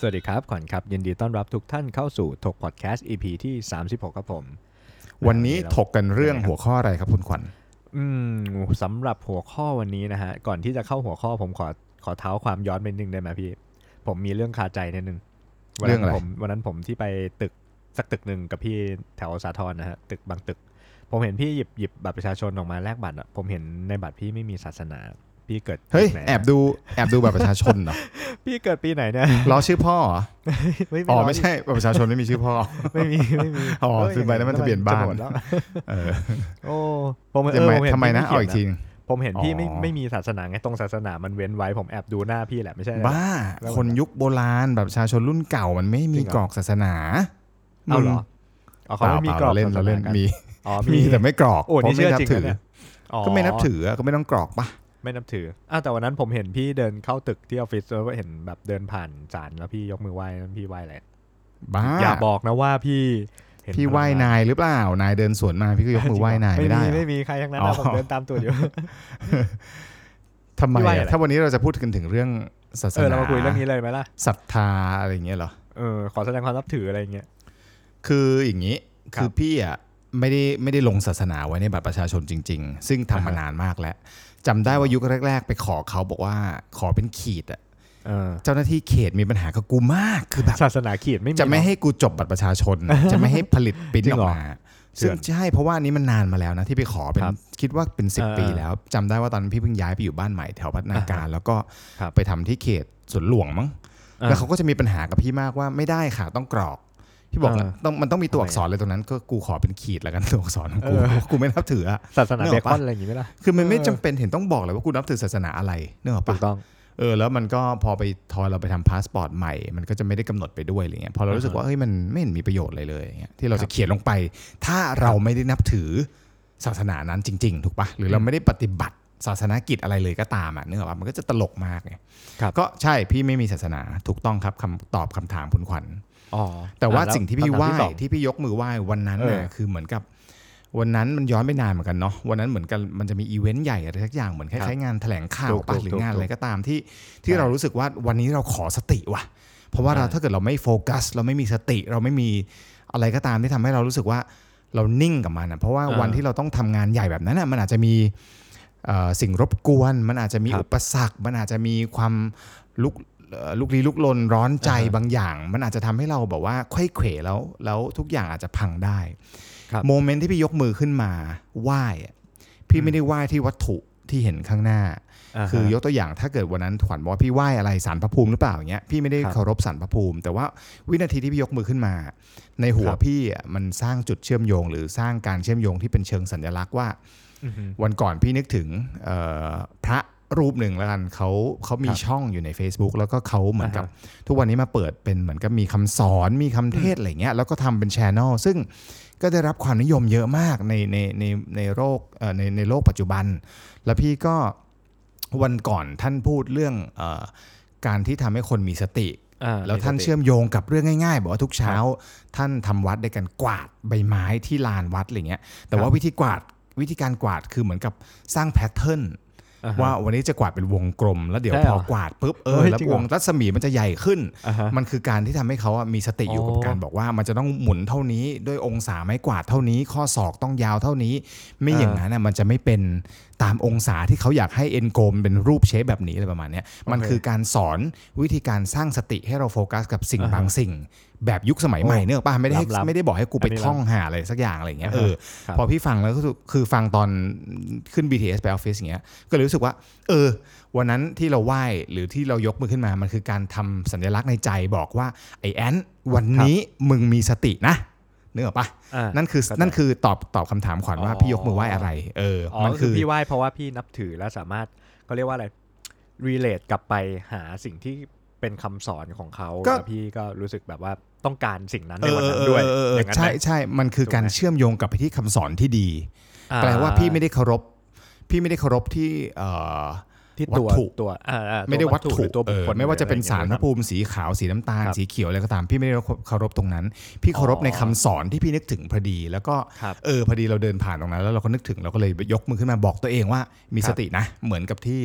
สวัสดีครับขวัญครับ ยินดีต้อนรับทุกท่านเข้าสู่ถกพอดแคสต์ EP ที่ 36 ครับผม วันนี้เราถกกันเรื่องหัวข้ออะไรครับคุณขวัญอืมสำหรับหัวข้อวันนี้นะฮะ ก่อนที่จะเข้าหัวข้อผมขอขอเท้าความย้อนไปนิดนึงได้ไหมพี่ ผมมีเรื่องคาใจนิดนึงวันเรื่นั้องอะไรนผมวันนั้นผมที่ไปตึกสักตึกหนึ่งกับพี่แถวสาทรนะฮะตึกบางตึก ผมเห็นพี่หยิบหยิบบัตรประชาชนออกมาแลกบัตรอะผมเห็นในบัตรพี่ไม่มีศาสนา พี่เกิดเฮ้ยปีไหนแอบดูแอบดูบัตรประชาชนเหรอพี่เกิดปีไหนเนี่ยล้อชื่อพ่อเหรอไม่อ๋อร้ยไม่ใช่บัตรประชาชนไม่มีชื่อพ่อ ไม่มีไม่มีอ๋อเยซื้อไปแล้วมันทะเบียนบ้านจะหมดแล้วเออโอ้ผมทำไมเออผเห็ทำไมนะพี่เอาอีกทีขียนึงผมเห็นพี่ไม่อ๋อ ไม่มีศาสนาไงตรงศาสนามันเว้นไว้ผมแอบดูหน้าพี่แหละไม่ใช่นะบ้า แล้วคนยุคโบราณแบบประชาชนรุ่นเก่ามันไม่มีจริงเหรอ กรอกศาสนาเอาเหรออ๋อเปเขาล่าไม่มีเปกรอล่ากเล่นศเราเล่นสกัมีอ๋อมีแต่ไม่กรอกโอ้นี่เพราะไม่นับเชื่ถือจริงอนะเนี่ยอ๋อก็ไม่นับถือก็ไม่ต้องกรอกปะ ไม่นับถืออ้าวแต่วันนั้นผมเห็นพี่เดินเข้าตึกที่ออฟฟิศแล้วเห็นแบบเดินผ่านศาลแล้วพี่ยกมือไหว้นั้นพี่ไหว้อะไรบ้าอย่าบอกนะว่าพี่เห็นพี่ไหว้นายหรือเปล่านายเดินสวนมาพี่ก็ยกมือไหว้นายไม่ได้ไม่เหรอไม่มีใครทั้งนั้นอ๋นะอผมเดินตามตัวอยู่ทำไมพี่ไหว้อะอะไรถ้าวันนี้เราจะพูดกันถึงเรื่องศาสเออนาเรามาคุยเรื่องนี้เลยไหมล่ะศรัทธาอะไรอย่างเงี้ยเหรอเออขอแสดงความนับถืออะไรอย่างเงี้ยคืออย่างนี้ครับคือพี่อะไม่ได้ไม่ได้ลงศาสนาไว้ในบัตรประชาชนจริง ๆ ซึ่งทำมาอ่าฮะนานมากแล้ว จำได้ว่ายุคแรก ๆ ไปขอเขาบอกว่าขอเป็นขีดอะเออเจ้าหน้าที่เขตมีปัญหากับกูมากคือแบบศาสนาขีดไม่มีจะไม่เนอให้กูจบบัตรประชาชน จะไม่ให้ผลิตปริ้นจริองอกเหรอมาซึ่งใช่เพราะว่าอันนี้มันนานมาแล้วนะที่ไปขอเป็นครับคิดว่าเป็นสิบเออปีแล้วจำได้ว่าตอนนั้นพี่เพิ่งย้ายไปอยู่บ้านใหม่แถวพัฒนาการ แล้วก็ครับไปทำที่เขตสวนหลวงมั้งอ่าแล้วเขาก็จะมีปัญหากับพี่มากว่าไม่ได้ค่ะต้องกรอก พี่บอกเออแล้วต้องมันต้องมีตัวทำไมอักษรเลยตรงนั้น ก็กูขอเป็นขีดแล้วกันตัวอักษรของกูเออกูไม่นับถืออะศาสนานึกเบออกคปะอนอะไรอย่างงี้ไหมล่ะคือมันไม่เออจำเป็นเห็นต้องบอกเลยว่ากูนับถือศาสนาอะไรเนกอะถูปะกต้องเออแล้วมันก็พอไปทอยเราไปทำพาสปอร์ตใหม่ มันก็จะไม่ได้กำหนดไปด้วยอะไรเงี้ยพอเรารู้สึกว่าเฮ้ยมันไม่เห็นมีประโยชน์อะไรเลยอย่างเงี้ยที่เราครัจะบเขียนลงไป ถ้าเราไม่ได้นับถือศาสนานั้นจริง ๆ ถูกปะหรือเราไม่ได้ปฏิบัติศาสนากิจอะไรเลยก็ตามอะเนื้ออกปะมันก็จะตลกมากไงครับก็ใช่พี่ไม่มีศาสนาถูกต้องครับคำตอบคำถามคุณขวัญ อ๋อแต่ว่าอะล้สิ่งที่พี่คำถมไหว้สองที่พี่ยกมือไหว้วันนั้นเออน่ะคือเหมือนกับวันนั้นมันย้อนไปนานเหมือนกันเนาะวันนั้นเหมือนกันมันจะมีอีเวนต์ใหญ่อะไรสักอย่างเหมือนคล้ายๆงานแถลงข่าวถูกปะถูกหรือถูกงานถูกอะไรก็ตามที่ที่ใช่เรารู้สึกว่าวันนี้เราขอสติว่ะ เพราะว่าเราอ่าถ้าเกิดเราไม่โฟกัส เราไม่มีสติ เราไม่มีอะไรก็ตามที่ทำให้เรารู้สึกว่าเรานิ่งกับมันอะเพราะว่าวันที่เราต้องทำงานใหญ่แบบนั้นอะมันอาจจะมีเอ่อสิ่งรบกวน มันอาจจะมีครับอุปสรรค มันอาจจะมีความลุกเอ่อ ลุกลี้ลุกลนร้อนใจอ่าฮะบางอย่าง มันอาจจะทำให้เราแบบว่าค่อยเขวแล้ว แล้วทุกอย่างอาจจะพังได้ครับโมเมนต์ที่พี่ยกมือขึ้นมาไหว้อะพี่ไม่ได้ไหว้ที่วัตถุที่เห็นข้างหน้าาฮะคือยกตัวอย่างถ้าเกิดวันนั้นขวัญบอกว่าพี่ไหว้อะไรสารพระภูมิหรือเปล่าอย่างเงี้ยพี่ไม่ได้ครับเคารพสารพระภูมิ แต่ว่าวินาทีที่พี่ยกมือขึ้นมา ในหัวครับพี่อะมันสร้างจุดเชื่อมโยง หรือสร้างการเชื่อมโยงที่เป็นเชิงสัญลักษณ์ว่าอือฮึวันก่อนพี่นึกถึงเอ่อพระ รูปหนึ่งแล้วกันเขาเขามีครับช่องอยู่ใน Facebook แล้วก็เขาเหมือนกับอ่าฮะทุกวันนี้มาเปิดเป็นเหมือนกับมีคำสอนมีคำเทศอะไรเงี้ยแล้วก็ทำเป็นช n นลซึ่งก็ได้รับความนิยมเยอะมากในในในในโลกเอ่อในในโลกปัจจุบัน แล้วพี่ก็วันก่อนท่านพูดเรื่องเออการที่ทำให้คนมีสติอ่าแล้วท่านมีสติเชื่อมโยงกับเรื่องง่ายๆ บอกว่าทุกเช้าท่านทำวัดด้วยกันกวาดใบไม้ที่ลานวัดอะไรเงี้ยแต่ว่าวิธีกวาดวิธีการกวาดคือเหมือนกับสร้างแพทเทิร์นอ่ฮะ ว่าวันนี้จะกวาดเป็นวงกลม แล้วเดี๋ยวใช่พเหรออกวาดปุ๊บเอเฮ้อยแล้วจริงเหรวองรัศมีมันจะใหญ่ขึ้นอ่าฮะมันคือการที่ทำให้เขาอะมีสติอยู่กับอ๋อการบอกว่ามันจะต้องหมุนเท่านี้ด้วยองศาไม้กวาดเท่านี้ ข้อศอกต้องยาวเท่านี้ ไม่อย่างนั้นน่ะมันจะไม่เป็นตามองศาที่เขาอยากให้เอ็นโกมเป็นรูป shape แบบนี้อะไรประมาณเนี้ยมันคือการสอนวิธีการสร้างสติให้เราโฟกัสกับสิ่งอ่าฮะบางสิ่งแบบยุคสมัยใหม่โอ้เนอะป่ะไม่ได้ให้ล้ำๆไม่ได้บอกให้กูไปอันนี้ท่องหาอะไรสักอย่างอะไรอย่างเงี้ยอ่าเอฮะอครับพอพี่ฟังแล้วก็คือคือฟังตอนขึ้น BTS ไปออฟฟิศอย่างเงี้ยก็เลยรู้สึกว่า เออ วันนั้นที่เราไหว้หรือที่เรายกมือขึ้นมามันคือการทำสัญลักษณ์ในใจบอกว่าไอ้แอนวันนี้มึงมีสตินะนึกออกปะอ่านั่นคือเข้าใจนั่นคือตอบตอบคำถามขวัญว่าอ๋อพี่ยกมือไหว้อะไร เอออ๋อมันก็คืคืออพี่ไหว้เพราะว่าพี่นับถือและสามารถเขาเรียกว่าอะไร relate กลับไปหาสิ่งที่ เป็นคำสอนของเขาก็แล้วพี่ก็รู้สึกแบบว่าต้องการสิ่งนั้นในวันนั้นด้วยเออเออเอออย่างนั้นใช่ไหมใช่มันคือถูกไหมการเชื่อมโยงกลับไปที่คำสอนที่ดีอ่แปลว่าพี่ไม่ได้เคารพ พี่ไม่ได้เคารพที่เอ่อที่ตัววัตถุตัวอ่าอ่าไม่ได้วัตถุหรือตัวบุเอคอคลไม่ว่าจะเป็นสารพระหออไภูมิสีขาวสีน้ำตาลครับสีเขียวอะไรก็ตาม พี่ไม่ได้เคารพตรงนั้น พี่เคารพอ๋อในคำสอนที่พี่นึกถึงพอดี แล้วก็ครับเออพอดีเราเดินผ่านตรงนั้น แล้วเราก็นึกถึงเราก็เลยยกมือขึ้นมาบอกตัวเองว่ามีครับสตินะ เหมือนกับที่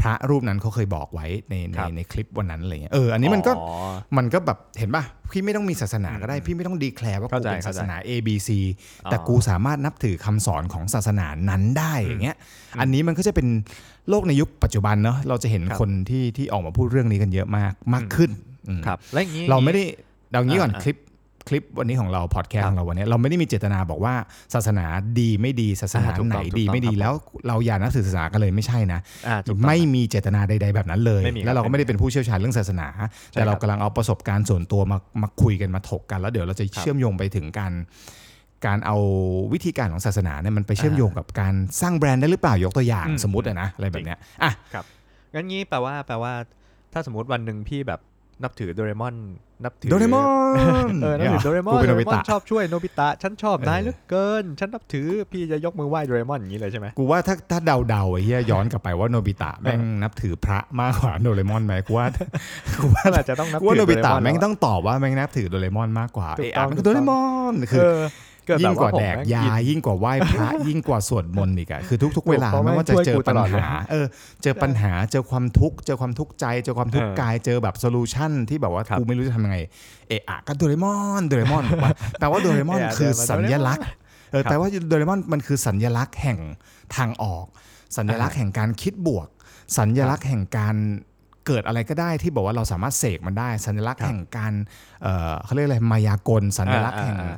พระรูปนั้นเขาเคยบอกไว้ในในครับในคลิปวันนั้นอะไรเงี้ยเอออันนี้มันก็อ๋อมันก็แบบเห็นป่ะพี่ไม่ต้องมีศาสนาก็ได้ พี่ไม่ต้องดีแคลร์ว่ากูเข้าใจเป็นศาสนา A B C อ๋อแต่กูสามารถนับถือคำสอนของศาสนานั้นได้อย่างเงี้ยอันนี้มันก็จะเป็นโลกในยุคปัจจุบันเนาะเราจะเห็นครับคนที่ที่ออกมาพูดเรื่องนี้กันเยอะมากมากขึ้นอืมครับแล้วอย่างนี้เราไม่ได้เรางี้ก่อนอ่าคลิป คลิปวันนี้ของเราพอดแคสครัต์บของเราวันนี้ เราไม่ได้มีเจตนาบอกว่าศาสนาดีไม่ดีศาสนาอ่าถูกไหนต้องดีถูกต้องไม่ดีครับแล้วเราอย่านับถือศาสนากันเลยไม่ใช่นะอ่าถูกต้องไม่มีเจตนาใด ๆ แบบนั้นเลยไม่มีครับแล้วเราก็ไม่ได้เป็นผู้เชี่ยวชาญเรื่องศาสนา แต่ครับเรากำลังเอาประสบการณ์ส่วนตัวมามาคุยกันมาถกกัน แล้วเดี๋ยวเราจะครับเชื่อมโยงไปถึงการการเอาวิธีการของศาสนาเนี่ยมันไปเชื่อมโยงกับการสร้างแบรนด์ได้หรือเปล่ายกตัวอย่างอืมสมมติอะนะอะไรแบบเนี้ยอะงั้นงี้แปลว่าแปลว่า ถ้าสมมติวันหนึ่งพี่แบบ นับถือโดเรมอนนับถือโดเรมอนเออนับถือโดเรมอนกูเป็นโนโดเรบิมอนตะชอบช่วยโนบิตะฉันชอบนายเออเหลือเกิน ฉันนับถือพี่จะยกมือไหว้โดเรมอนอย่างนี้เลยใช่ไหมกูว่าถ้าถ้าเดาๆไอ้เหี้ยย้อนกลับไปว่าโนบิตะแม่งนับถือพระมากกว่าโดเรมอนไหมกูว่ากูว่าอาจจะต้องนับกูว่าถืโนอบิตะโดเรอนแม่งล้วต้องตอบว่าแม่งนับถือโดเรมอนมากกว่าถูเอกต้อะองมันก็ถูโดกเรต้องมอนคือเออเกิด ยิ่แบงบกว่าผมแดกม่ยาอินยิ่งกว่าไหว้พระยิ่งกว่าสวดมนต์อีกอะคือทุก ๆ เวลาเพราะไม่ว่าจะแม่งช่วยเจอกูตปัญลอดเลยหาเออเจอปัญหาเจอความทุกข์เจอความทุกข์ใจ เจอความทุกข์เออกายเจอแบบโซลูชันที่แบบว่าครับกูไม่รู้จะทำยังไงเอะอะก็โดเรมอนโดเรมอนถูกปะแปลว่าโดเรมอนเอะอะคือเดินมาสัญลักษณ์เออครับแปลว่าโดเรมอนมันคือสัญลักษณ์แห่งทางออก สัญลักษณ์แห่งการคิดบวก สัญลักษณ์แห่งการเกิดอะไรก็ได้ที่บอกว่าเราสามารถเสกมันได้ สัญลักษณ์ครับแห่งการเอ่อเขาเรียกอะไรมายากล สัญลักษณ์แห่งอ่าอ่าแห่ง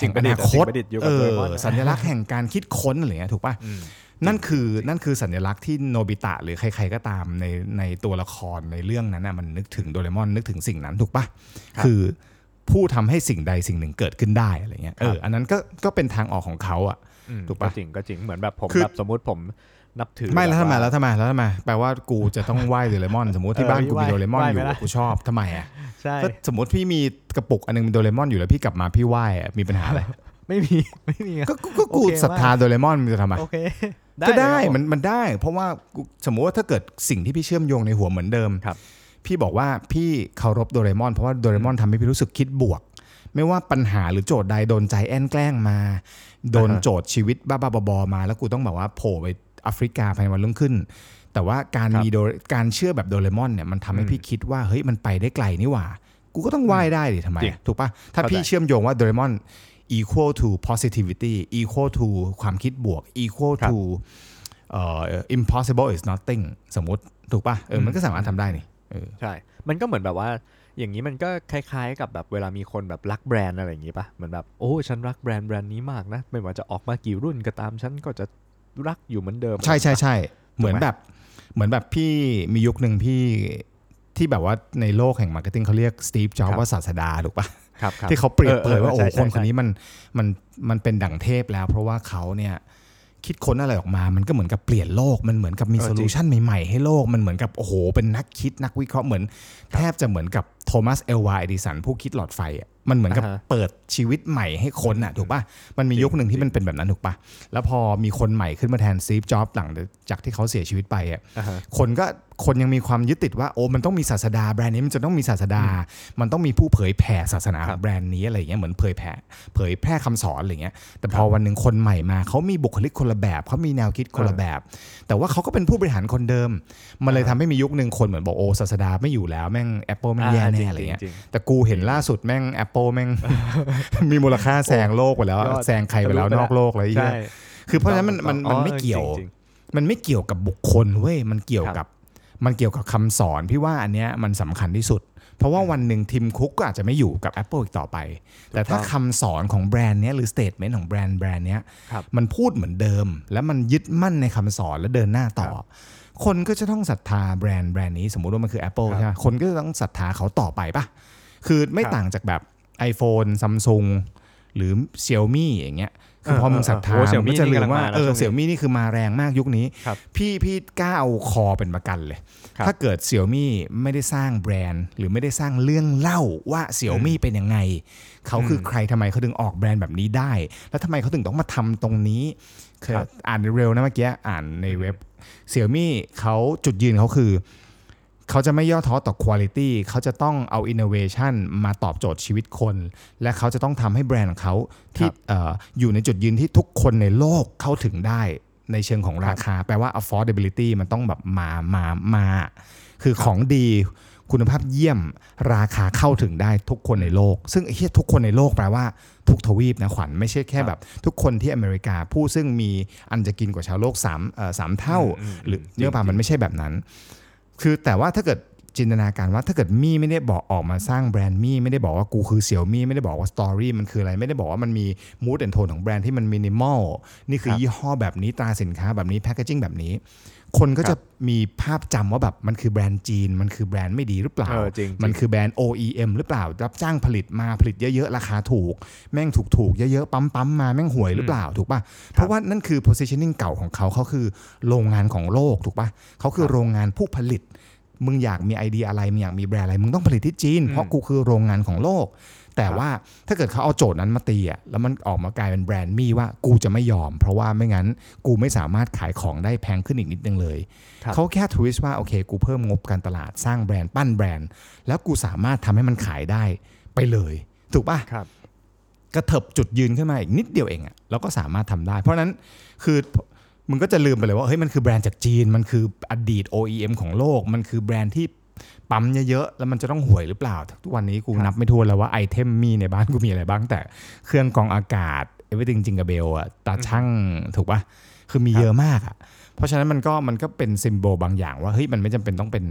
สิ่งประดิอษฐ์นาคตสิ่งประดิษฐ์อยู่กัเอบโดอเรมอนสัญลักษณ์แห่งการคิดค้นอะไรเงี้ยถูกป่ะอืมนั่นคือนั่นคือสัญลักษณ์ที่โนบิตะหรือใครๆก็ตามในในตัวละครในเรื่องนั้นน่ะมันนึกถึงโดเรมอนนึกถึงสิ่งนั้นถูกป่ะครับคือผู้ทำให้สิ่งใดสิ่งหนึ่งเกิดขึ้นได้อะไรเงี้ยครัเอบออันนั้นก็ก็เป็นทางออกของเขาอะอืมถูกปะจริงก็จริงเหมือนแบบผมคือแบบสมมุติผม นับถือ ไม่แล้วทำไมบบาแล้วทำไมแล้วทำไมแปลว่ากูจะต้องไหว้โดเรมอน สมมติที่เออบ้านกูไหว้มีโดเรมอนไหว้อยู่ไหมล่ะกูชอบทำไมอะใช่ก็สมมติพี่มีกระปุกอันนึงเป็นโดเรมอนอยู่แล้วพี่กลับมาพี่ไหว้อะมีปัญหาอะไรไม่มีไม่มีอะก็ก็ก็กูโอเคศรัทธาโดเรมอนมันจะทำไมโอเคก็ได้เลยครับผมันมันได้ เพราะว่ากูสมมุติว่าถ้าเกิดสิ่งที่พี่เชื่อมโยงในหัวเหมือนเดิมครับ พี่บอกว่าพี่เคารพโดเรมอน เพราะว่าโดเรมอนทำให้พี่รู้สึกคิดบวก ไม่ว่าปัญหาหรือโจทย์ใดโดนใจแอนแกล้งมา โดนอ่าฮะโจทย์ชีวิตบ้าๆบอๆมา แล้วกูต้องแบบว่าโผล่ไป แอฟริกาภายในวันรุ่งขึ้น แต่ว่าการครับมีโดการเชื่อแบบโดเรมอนเนี่ยมันทำให้อืมพี่คิดว่าเฮ้ยมันไปได้ไกลนี่หว่า กูก็ต้องไหว้ได้ดิทำไมจริงถูกปะถ้าเข้าใจพี่เชื่อมโยงว่าโดเรมอน equal to positivity equal to ความคิดบวก equal ครับ to เอ่อ impossible is nothing สมมติถูกปะเออมันก็สามารถทำได้นี่เออใช่ มันก็เหมือนแบบว่าอย่างนี้มันก็คล้ายๆ กับแบบเวลามีคนแบบรักแบรนด์อะไรอย่างนี้ปะเหมือนแบบโอ้ฉันรักแบรนด์แบรนด์นี้มากนะ ไม่ว่าจะออกมากี่รุ่นก็ตามฉันก็จะ รักอยู่เหมือนเดิม ใช่ใช่ใช่เหมือนถูกไหมแบบ เหมือนแบบพี่มียุคหนึ่งพี่ที่แบบว่าในโลกแห่ง marketing เขาเรียก Steve Jobs ครับว่าศาสดาถูกปะครับครับที่เขาเปรียบเปรยว่าเออโอ้เออโหใช่คนใช่คนนี้มันมันมันเป็นดั่งเทพแล้ว เพราะว่าเขาเนี่ยคิดค้นอะไรออกมา มันก็เหมือนกับเปลี่ยนโลก มันเหมือนกับมีเออจริง solution ใหม่ๆ ให้โลก มันเหมือนกับโอ้โห เป็นนักคิดนักวิเคราะห์เหมือน แทบจะเหมือนกับโทมัสอัลวาเอดิสันผู้คิดหลอดไฟอะ มันเหมือนกับอ่าฮะเปิดชีวิตใหม่ให้คนอะถูกปะมันมียุคหนึ่งที่มันเป็นแบบนั้นถูกปะแล้วพอมีคนใหม่ขึ้นมาแทนซีฟจ็อบหลังจากที่เขาเสียชีวิตไปอะอ่าฮะคนก็คนยังมีความยึดติดว่าโอ้มันต้องมีศาสดาแบรนด์นี้มันจะต้องมีศาสดา มันต้องมีผู้เผยแผ่ศาสนาคขรัอบงแบรนด์นี้อะไรอย่างเงี้ยเหมือนเผยแผ่เผยแพร่คำสอนอะไรเงี้ยแต่พอวันหนึ่งคนใหม่มาเขามีบุคลิกคนละแบบเขามีแนวคิดคนละแบบแต่ว่าเขาก็เป็นผู้บริหารคนเดิม มันเลยทำให้มียุคหนึ่งคนเหมือนบอกโอ้ศาสดาไม่อยู่แล้วแม่ง Apple แม่งแย่อ่าจริแน่งอะไรเงี้ยจริงแต่กูเห็นล่าสุดแม่ง Apple แม่งมีมูลค่าแซงโลกไปแล้วยอดแซงใครไปแล้วทะลุไปนอกโลกเลยใช่คือเพราะฉะนั้นมันมันอ๋อมันไม่เกี่ยวจริงมันไม่เกี่ยวกับบุคคลเว้ยมันเกี่ยวครับกับ มันเกี่ยวกับคำสอนพี่ว่าอันเนี้ยมันสำคัญที่สุด เพราะว่าวันหนึ่งทีมคุกก็อาจจะไม่อยู่กับ Apple อีกต่อไป แต่ถ้าคำสอนของแบรนด์เนี้ยหรือสเต t เมนต์ของแบรนด์แบรนด์เนี้ยครับมันพูดเหมือนเดิม แล้วมันยึดมั่นในคำสอนแล้วเดินหน้าต่อ คนก็จะต้องศรัทธาแบรนด์แบรนด์นี้สมมุติว่ามันคือ Apple ครับใช่ไหมคนก็จะต้องศรัทธาเขาต่อไปปะคือไม่ครับต่างจากแบบ iPhone Samsung หรือ Xiaomi อย่างเงี้ย คือพอมึงศรัทธาเออเออโอ้มึงก็จะลืมว่า Xiaomi นี่กำลังมานะเออช่วงนี้ Xiaomi นี่คือมาแรงมากยุคนี้ครับพี่พี่กล้าเอาคอเป็นประกันเลยครับถ้าเกิด Xiaomi ไม่ได้สร้างแบรนด์ หรือไม่ได้สร้างเรื่องเล่าว่า Xiaomi เป็นยังไง เขาคือใครทำไมเขาถึงออกแบรนด์แบบนี้ได้ แล้วทำไมเขาถึงต้องมาทำตรงนี้คือครับอ่านเร็วนะเมื่อกี้อ่านในเว็บ Xiaomi เขาจุดยืนเขาคือ เขาจะไม่ย่อท้อต่อคุณ i t y เขาจะต้องเอา innovation มาตอบโจทย์ชีวิตคน และเขาจะต้องทำให้แบรนด์ของเขาที่เอ่ออยู่ในจุดยืนที่ทุกคนในโลกเข้าถึงได้ในเชิงของราคา แปลว่า affordability มันต้องแบบมามามา คือของดีคุณภาพเยี่ยมราคาเข้าถึงได้ทุกคนในโลก ซึ่งไอ้เหี้ยทุกคนในโลกแปลว่าทุกทวีปนะขวัญไม่ใช่แค่แบบ ทุกคนที่อเมริกาผู้ซึ่งมีอันจะกินกว่าชาวโลกสามเอ่อสามเท่าอืมอืมหรือจริงเนื้อปลาจริงมันไม่ใช่แบบนั้น คือแต่ว่าถ้าเกิดจินตนาการว่าถ้าเกิด Mi ไม่ได้บอกออกมาสร้างแบรนด์ Mi ไม่ได้บอกว่ากูคือ Xiaomi ไม่ได้บอกว่า story มันคืออะไร ไม่ได้บอกว่ามันมี mood and tone ของแบรนด์ที่มันมินิมอลนี่คือยี่ห้อแบบนี้ตราสินค้าแบบนี้ packaging แบบนี้ คนก็ครับจะมีภาพจำว่าแบบมันคือแบรนด์จีน มันคือแบรนด์ไม่ดีหรือเปล่าเออจริงมันจริงคือแบรนด์ OEM หรือเปล่า รับจ้างผลิตมาผลิตเยอะๆ ราคาถูก แม่งถูกๆ เยอะๆ ปั๊มๆ มาแม่งห่วยหรือเปล่าถูกป่ะ เพราะว่านั่นคือ positioning เก่าของเขาเขาคือโรงงานของโลกถูกป่ะเขาคือโรงงานผู้ผลิต มึงอยากมีไอเดียอะไรมึงอยากมีแบรนด์อะไรมึงต้องผลิตที่จีน เพราะกูคือโรงงานของโลก แต่ว่าถ้าเกิดเขาเอาโจทย์นั้นมาตีอะแล้วมันออกมากลายเป็นแบรนด์มี่ว่ากูจะไม่ยอม เพราะว่าไม่งั้นกูไม่สามารถขายของได้แพงขึ้นอีกนิดนึงเลยครับเขาแค่ทวิสต์ว่าโอเค กูเพิ่มงบการตลาดสร้างแบรนด์ปั้นแบรนด์ แล้วกูสามารถทำให้มันขายได้ไปเลย ถูกป่ะครับกระเถิบจุดยืนขึ้นมาอีกนิดเดียวเองอะแล้วก็สามารถทำได้ เพราะฉะนั้นคือมึงก็จะลืมไปเลยว่าเฮ้ยมันคือแบรนด์จากจีน มันคืออดีต OEM ของโลก มันคือแบรนด์ที่ ปั๊มเยอะๆ แล้วมันจะต้องห่วยหรือเปล่า ทุกวันนี้กูครับนับไม่ถ้วนแล้วว่า item มีในบ้านกูมีอะไรบ้าง แต่เครื่องกรองอากาศ everything จิงกะเบลอะตาช่างถูกปะคือมีเยอะมากอะเพราะฉะนั้นมันก็มันก็เป็น symbol บางอย่างว่าเฮ้ยมันไม่จำเป็นต้องเป็น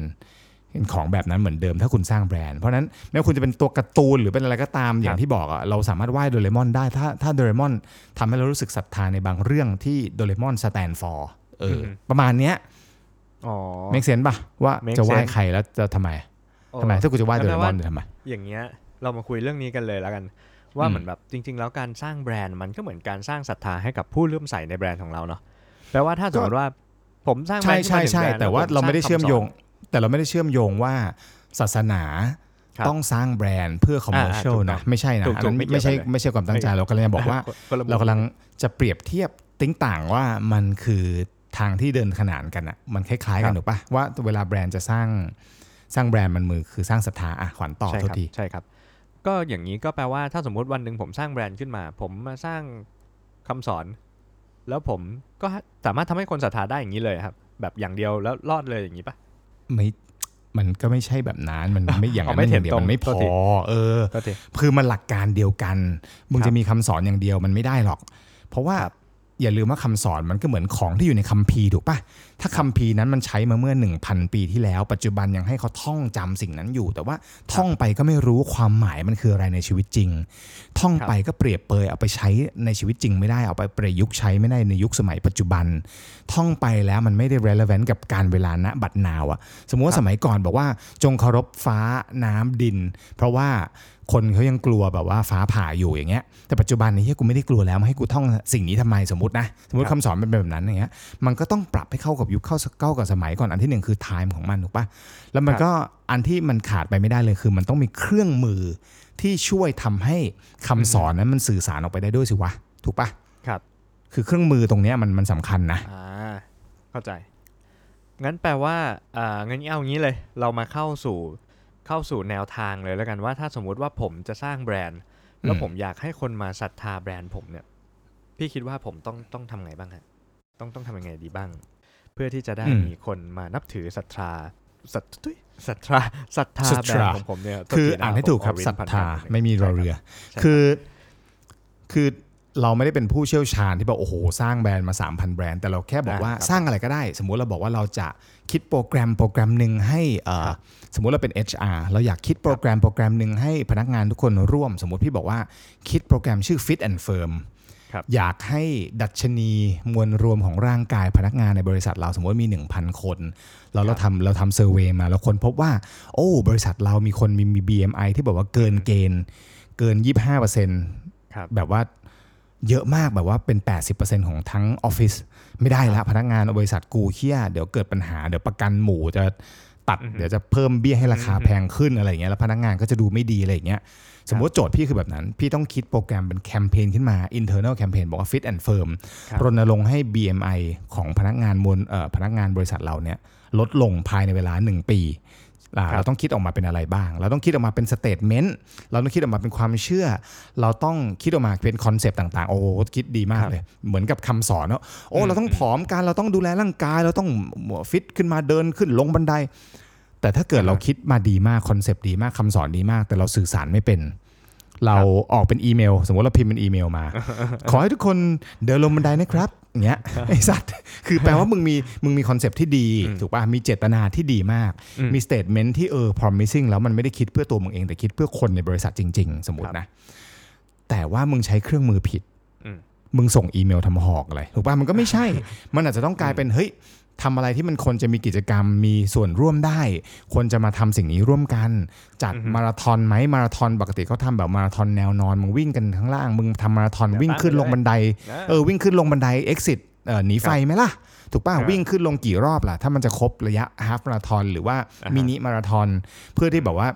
เป็นของแบบนั้นเหมือนเดิมถ้าคุณสร้างแบรนด์เพราะฉะนั้นไม่ว่าคุณจะเป็นตัวการ์ตูนหรือเป็นอะไรก็ตามอย่างที่บอกอะเราสามารถไหว้โดเรมอนได้ถ้าถ้าโดเรมอนทำให้เรารู้สึกศรัทธาในบางเรื่องที่โดเรมอน stand for เออออฮึประมาณเนี้ยอ๋อ make sense ป่ะว่า make จะไหว้ sense ใครแล้วจะทำไมทำไมถ้ากูจะไหว้โดเรมอนจะทำไมอย่างเงี้ยเรามาคุยเรื่องนี้กันเลยแล้วกัน ว่าอืมเหมือนแบบจริง ๆ แล้วการสร้างแบรนด์มันก็เหมือนการสร้างศรัทธาให้กับผู้เลื่อมใสในแบรนด์ของเราเนาะแปลว่าถ้าสมมติว่าผมสร้างแบรใช่นด์ใช่ขึ้นใช่มาหนึ่งแบรนด์แต่ว่าล้ผเราไม่ได้สงเชื่อมโยงคำสแต่เราไม่ได้เชื่อมโยงว่าศาสนาครับต้องสร้างแบรนด์เพื่อคอมเมอร์เชียลอ่าถูกต้นะองไม่ใช่นะถูกอันนั้นถูกไม่ไม่ใช่เกี่ยวกันเลยไม่ใช่ความตั้งใจเรากำลังจะบอกว่าคนละมุมเรากำลังจะเปรียบเทียบติ้งต่างว่ามันคือ ทางที่เดินขนานกันอะมันคล้ายๆกันถูกปะว่าเวลาแบรนด์จะสร้างสร้างแบรนด์มันมือคือสร้างศรัทธาอะขวัญต่อใช่โทคษรับทีใช่ครับ ก็อย่างนี้ก็แปลว่าถ้าสมมุติวันหนึ่งผมสร้างแบรนด์ขึ้นมา ผมมาสร้างคำสอน แล้วผมก็สามารถทำให้คนศรัทธาได้อย่างนี้เลยครับ แบบอย่างเดียวแล้วรอดเลยอย่างนี้ปะไม่มันก็ไม่ใช่แบบนั้น มันไม่อย่างนั้นเอาไม่อย่างเดียเห็นตรวงมันไม่พโทษอทีเออก็ทีคือมันหลักการเดียวกัน มึงครับจะมีคำสอนอย่างเดียวมันไม่ได้หรอก เพราะว่าครับ อย่าลืมว่าคำสอนมันก็เหมือนของที่อยู่ในคัมภีร์ถูกปะถ้าคัมภีร์นั้นมันใช้มาเมื่อ 1,000 ปีที่แล้ว ปัจจุบันยังให้เขาท่องจำสิ่งนั้นอยู่ แต่ว่าท่องไปก็ไม่รู้ความหมายมันคืออะไรในชีวิตจริง ท่องไปก็เปรียบเปรยเอาไปใช้ในชีวิตจริงไม่ได้เอาไปประยุกต์ใช้ไม่ได้ในยุคสมัยปัจจุบัน ท่องไปแล้วมันไม่ได้ relevant กับการเวลาณบัดนาวอะสมมติว่าสมัยก่อนบอกว่าจงเคารพฟ้าน้ำดิน เพราะว่าคนเขายังกลัวแบบว่าฟ้าผ่าอยู่อย่างเงี้ย แต่ปัจจุบันนี้เฮ้ยกูไม่ได้กลัวแล้วมาให้กูท่องสิ่งนี้ทำไมสมมตินะ สมมติครับคำสอนเป็นแบบนั้นอย่างเงี้ย มันก็ต้องปรับให้เข้ากับยุคเข้าเข้ากับสมัยก่อนอันที่หนึ่งคือ time ของมันถูกปะแล้วมันก็อันที่มันขาดไปไม่ได้เลยคือ มันต้องมีเครื่องมือที่ช่วยทำให้คำสอนนั้นมันสื่อสารออกไปได้ด้วยสิวะถูกปะครับ คือเครื่องมือตรงเนี้ยมันมันสำคัญนะอ่าเข้าใจ งั้นแปลว่าอ่างั้นเอางี้เลย เรามาเข้าสู่เข้าสู่แนวทางเลยแล้วกันว่าถ้าสมมุติว่าผมจะสร้างแบรนด์ แล้วอืมผมอยากให้คนมาศรัทธาแบรนด์ผมเนี่ย พี่คิดว่าผมต้องต้องทำไงบ้างฮะต้องต้องทำยังไงดีบ้าง เพื่อที่จะได้มีคนมานับถือศรัทธาศรัทธุยศรัทธาศรัทธาแบรนด์ของผมเนี่ยคือโทษทีะอ่านให้ถูกครับผมศรัทพันธาพันไม่มีรอเรือใช่รับคือคือเราไม่ได้เป็นผู้เชี่ยวชาญที่บอกโอ้โหสร้างแบรนด์มา 3,000 แบรนด์ แต่เราแค่บอกว่าได้ครับสร้างอะไรก็ได้ สมมุติเราบอกว่าเราจะคิดโปรแกรมโปรแกรมหนึ่งให้เอ่อครับสมมุติเราเป็น HR เราอยากคิดโปรแกรมโปรแกรมหนึ่งให้พนักงานทุกคนร่วม สมมุติพี่บอกว่าคิดโปรแกรมชื่อ Fit and Firm ครับ อยากให้ดัชนีมวลรวมของร่างกายพนักงานในบริษัทเราสมมติมี 1,000 คน แล้วเราทำเราทำเซอร์เวยมาแล้วคนพบว่า โอ้ บริษัทเรามีคนมีมี BMI ที่บอกว่าเกินเกณฑ์ เกิน 25%ครับแบบว่าเยอะมากแบบว่าเป็น 80%ของทั้งออฟฟิศไม่ได้ละพนักงานบริษัทกูเคียเดี๋ยวเกิดปัญหาเดี๋ยวประกันหมู่จะตัด เดี๋ยวจะเพิ่มเบี้ยให้ราคาแพงขึ้นอะไรอย่างเงี้ยแล้วพนักงานก็จะดูไม่ดีอะไรอย่างเงี้ย สมมติโจทย์พี่คือแบบนั้น พี่ต้องคิดโปรแกรมเป็นแคมเปญขึ้นมา internal campaign บอกว่า fit and firm ครับรณรงค์ให้ BMI ของพนักงานมวลเอ่อพนักงานบริษัทเราเนี่ยลดลงภายในเวลา 1 ปีอ่าครับเราต้องคิดออกมาเป็นอะไรบ้าง เราต้องคิดออกมาเป็น statement เราต้องคิดออกมาเป็นความเชื่อ เราต้องคิดออกมาเป็นคอนเซปต์ต่างๆ โอ้โหคิดดีมากเลย เหมือนกับคำสอนเนาะ โอ้ เราต้องผอมกันเราต้องดูแลร่างกาย เราต้องฟิตขึ้นมาเดินขึ้นลงบันได แต่ถ้าเกิดเราคิดมาดีมากคอนเซปต์ดีมากคำสอนดีมาก แต่เราสื่อสารไม่เป็น เราออกเป็นอีเมล สมมติเราพิมพ์เป็นอีเมลมา ขอให้ทุกคนเดินลงบันไดนะครับอย่างเงี้ยไอ้สัตว์คือแปลว่ามึงมีมึงมีคอนเซปต์ที่ดี ถูกป่ะมีเจตนาที่ดีมาก มี statement ที่เออ promising แล้วมันไม่ได้คิดเพื่อตัวมึงเอง แต่คิดเพื่อคนในบริษัทจริง ๆ สมมตินะ แต่ว่ามึงใช้เครื่องมือผิดอืมมึงส่งอีเมลทำหอกอะไรถูกป่ะมันก็ไม่ใช่ มันอาจจะต้องกลายเป็นเฮ้ย ทำอะไรที่มันคนจะมีกิจกรรมมีส่วนร่วมได้ คนจะมาทำสิ่งนี้ร่วมกัน จัดมาราธอนไหมมาราธอนปกติเขาทำแบบมาราธอนแนวนอนมึงวิ่งกันข้างล่าง มึงทำมาราธอนวิ่งขึ้นลงบันไดเออวิ่งขึ้นลงบันได exit เอ่อหนีไฟไหมล่ะ ถูกป่ะครับวิ่งขึ้นลงกี่รอบล่ะ ถ้ามันจะครบระยะฮาฟมาราธอนหรือว่าอ่าฮะมินิมาราธอนเพื่อที่แบบว่า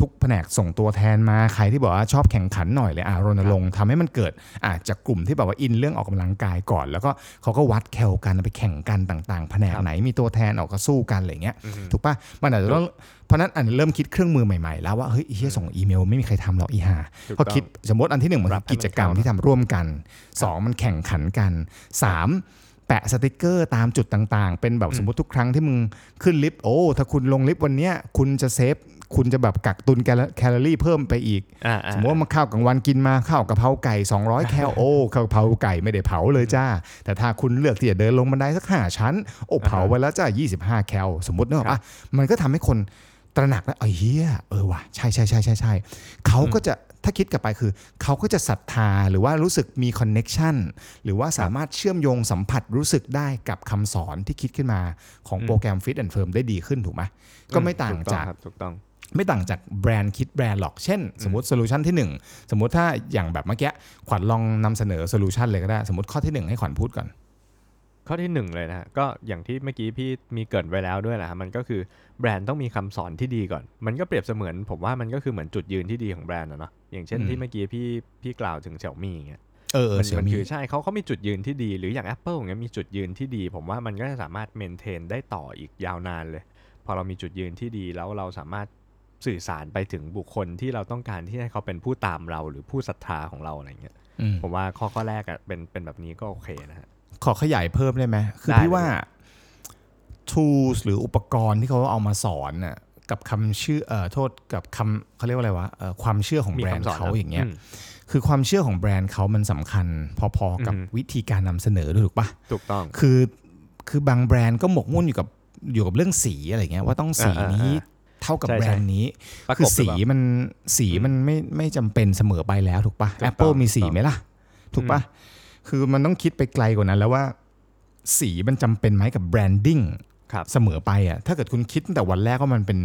ทุกแผนกส่งตัวแทนมาใครที่บอกว่าชอบแข่งขันหน่อยเลยอะรณรงค์ทำให้มันเกิดอะจากกลุ่มที่แบบว่าอินเรื่องออกกำลังกายก่อน แล้วก็เขาก็วัดแคลกันไปแข่งกันต่างๆ แผนกไหนมีตัวแทนออกก็สู้กันอะไรเงี้ยถูกป่ะมันอาจจะต้องเพราะฉะนั้นอันเริ่มคิดเครื่องมือใหม่ๆ แล้วว่าเฮ้ยเฮียส่งอีเมลไม่มีใครทำหรอกอีห่าถูกพอต้องคิดสมมติอันที่หนึ่งมันรัคืบอให้มันกิจกรรมเข้าที่ทำร่วมกันสองมันแข่งขันกันสามแปะสติกเกอร์ตามจุดต่างๆ เป็นแบบสมมติทุกครั้งที่มึงขึ้นลิฟต์โอ้ถ้าคุณลงลิฟต์วันเนี้ยคุณจะ save คุณจะแบบกักตุนแคลแคลอรี่เพิ่มไปอีกอ่าอ่าสมมติว่ามาข้าวกลางวันกินมาข้าวกะเพราไก่ 200 แคลโอ้ข้าวกะเพราไก่ไม่ได้เผาเลยจ้า แต่ถ้าคุณเลือกที่จะเดินลงบันไดสักห้าชั้นโอ้เผาไปแล้วจ้า 25 แคลสมมตินึกออกปะมันก็ทำให้คนตระหนักแล้วเออเฮียเออว่ะใช่ใช่ใช่ใช่ใช่เขาก็จะถ้าคิดกลับไปคือ เขาก็จะศรัทธาหรือว่ารู้สึกมี connection หรือว่าสามารถเชื่อมโยงสัมผัสรู้สึกได้กับคำสอนที่คิดขึ้นมาของโปรแกรม Fit and Firm ได้ดีขึ้นถูกไหมก็ไม่ต่างถูจากครับถูกต้อง ไม่ต่างจากแบรนด์คิดแบรนด์หรอก เช่น สมมติ solution ที่ 1 สมมติถ้าอย่างแบบเมื่อกี้ขวัญลองนำเสนอ solution เลยก็ได้ สมมติข้อที่ 1 ให้ขวัญพูดก่อน ข้อที่หนึ่งเลยนะฮะก็อย่างที่เมื่อกี้พี่มีเกริ่นไว้แล้วด้วยแหละฮะมันก็คือแบรนด์ต้องมีคำสอนที่ดีก่อน มันก็เปรียบเสมือน ผมว่ามันก็คือเหมือนจุดยืนที่ดีของแบรนด์นะเนาะอย่างเช่นอืมที่เมื่อกี้พี่พี่กล่าวถึงเสียวหมี่อย่างเงี้ยเออเออมันเสี่ยมันมีคือใช่เขาเขามีจุดยืนที่ดี หรืออย่าง Apple อย่างเงี้ยมีจุดยืนที่ดี ผมว่ามันก็จะสามารถ maintain ได้ต่ออีกยาวนานเลย พอเรามีจุดยืนที่ดีแล้วเราสามารถ สื่อสารไปถึงบุคคลที่เราต้องการที่ให้เขาเป็นผู้ตามเราหรือผู้ศรัทธาของเราอะไรเงี้ยอืมผมว่าข้อข้อแรกอะเป็นเป็นแบบนี้ก็โอเคนะฮะขอขยายเพิ่มได้ไหมคือได้พี่ว่าเลย tools หรืออุปกรณ์ที่เขาเอามาสอนน่ะกับคำชื่อเอ่อโทษกับคำเขาเรียกว่าอะไรวะเอ่อความเชื่อของมีแบรนด์คำสอนเขานะอย่างเงี้ยอืมคือความเชื่อของแบรนด์เขามันสำคัญ พอๆกับอือฮึวิธีการนำเสนอด้วยถูกปะถูกต้องคือคือบางแบรนด์ก็หมกมุ่นอยู่กับอยู่กับเรื่องสีอะไรเงี้ยว่าต้องสีอ่าๆๆนี้ เท่ากับใช่แบรนด์นี้ประกบคือสีหรือเปล่ามันสีมันไม่ไม่จำเป็นเสมอไปแล้วถูกปะถูกต้อง Apple มีสีถูกต้องไหมล่ะ ถูกปะคือมันต้องคิดไปไกลกว่านั้นแล้วว่า สีมันจำเป็นไหมกับ branding ครับเสมอไปอะถ้าเกิดคุณคิดตั้งแต่วันแรกว่ามันเป็น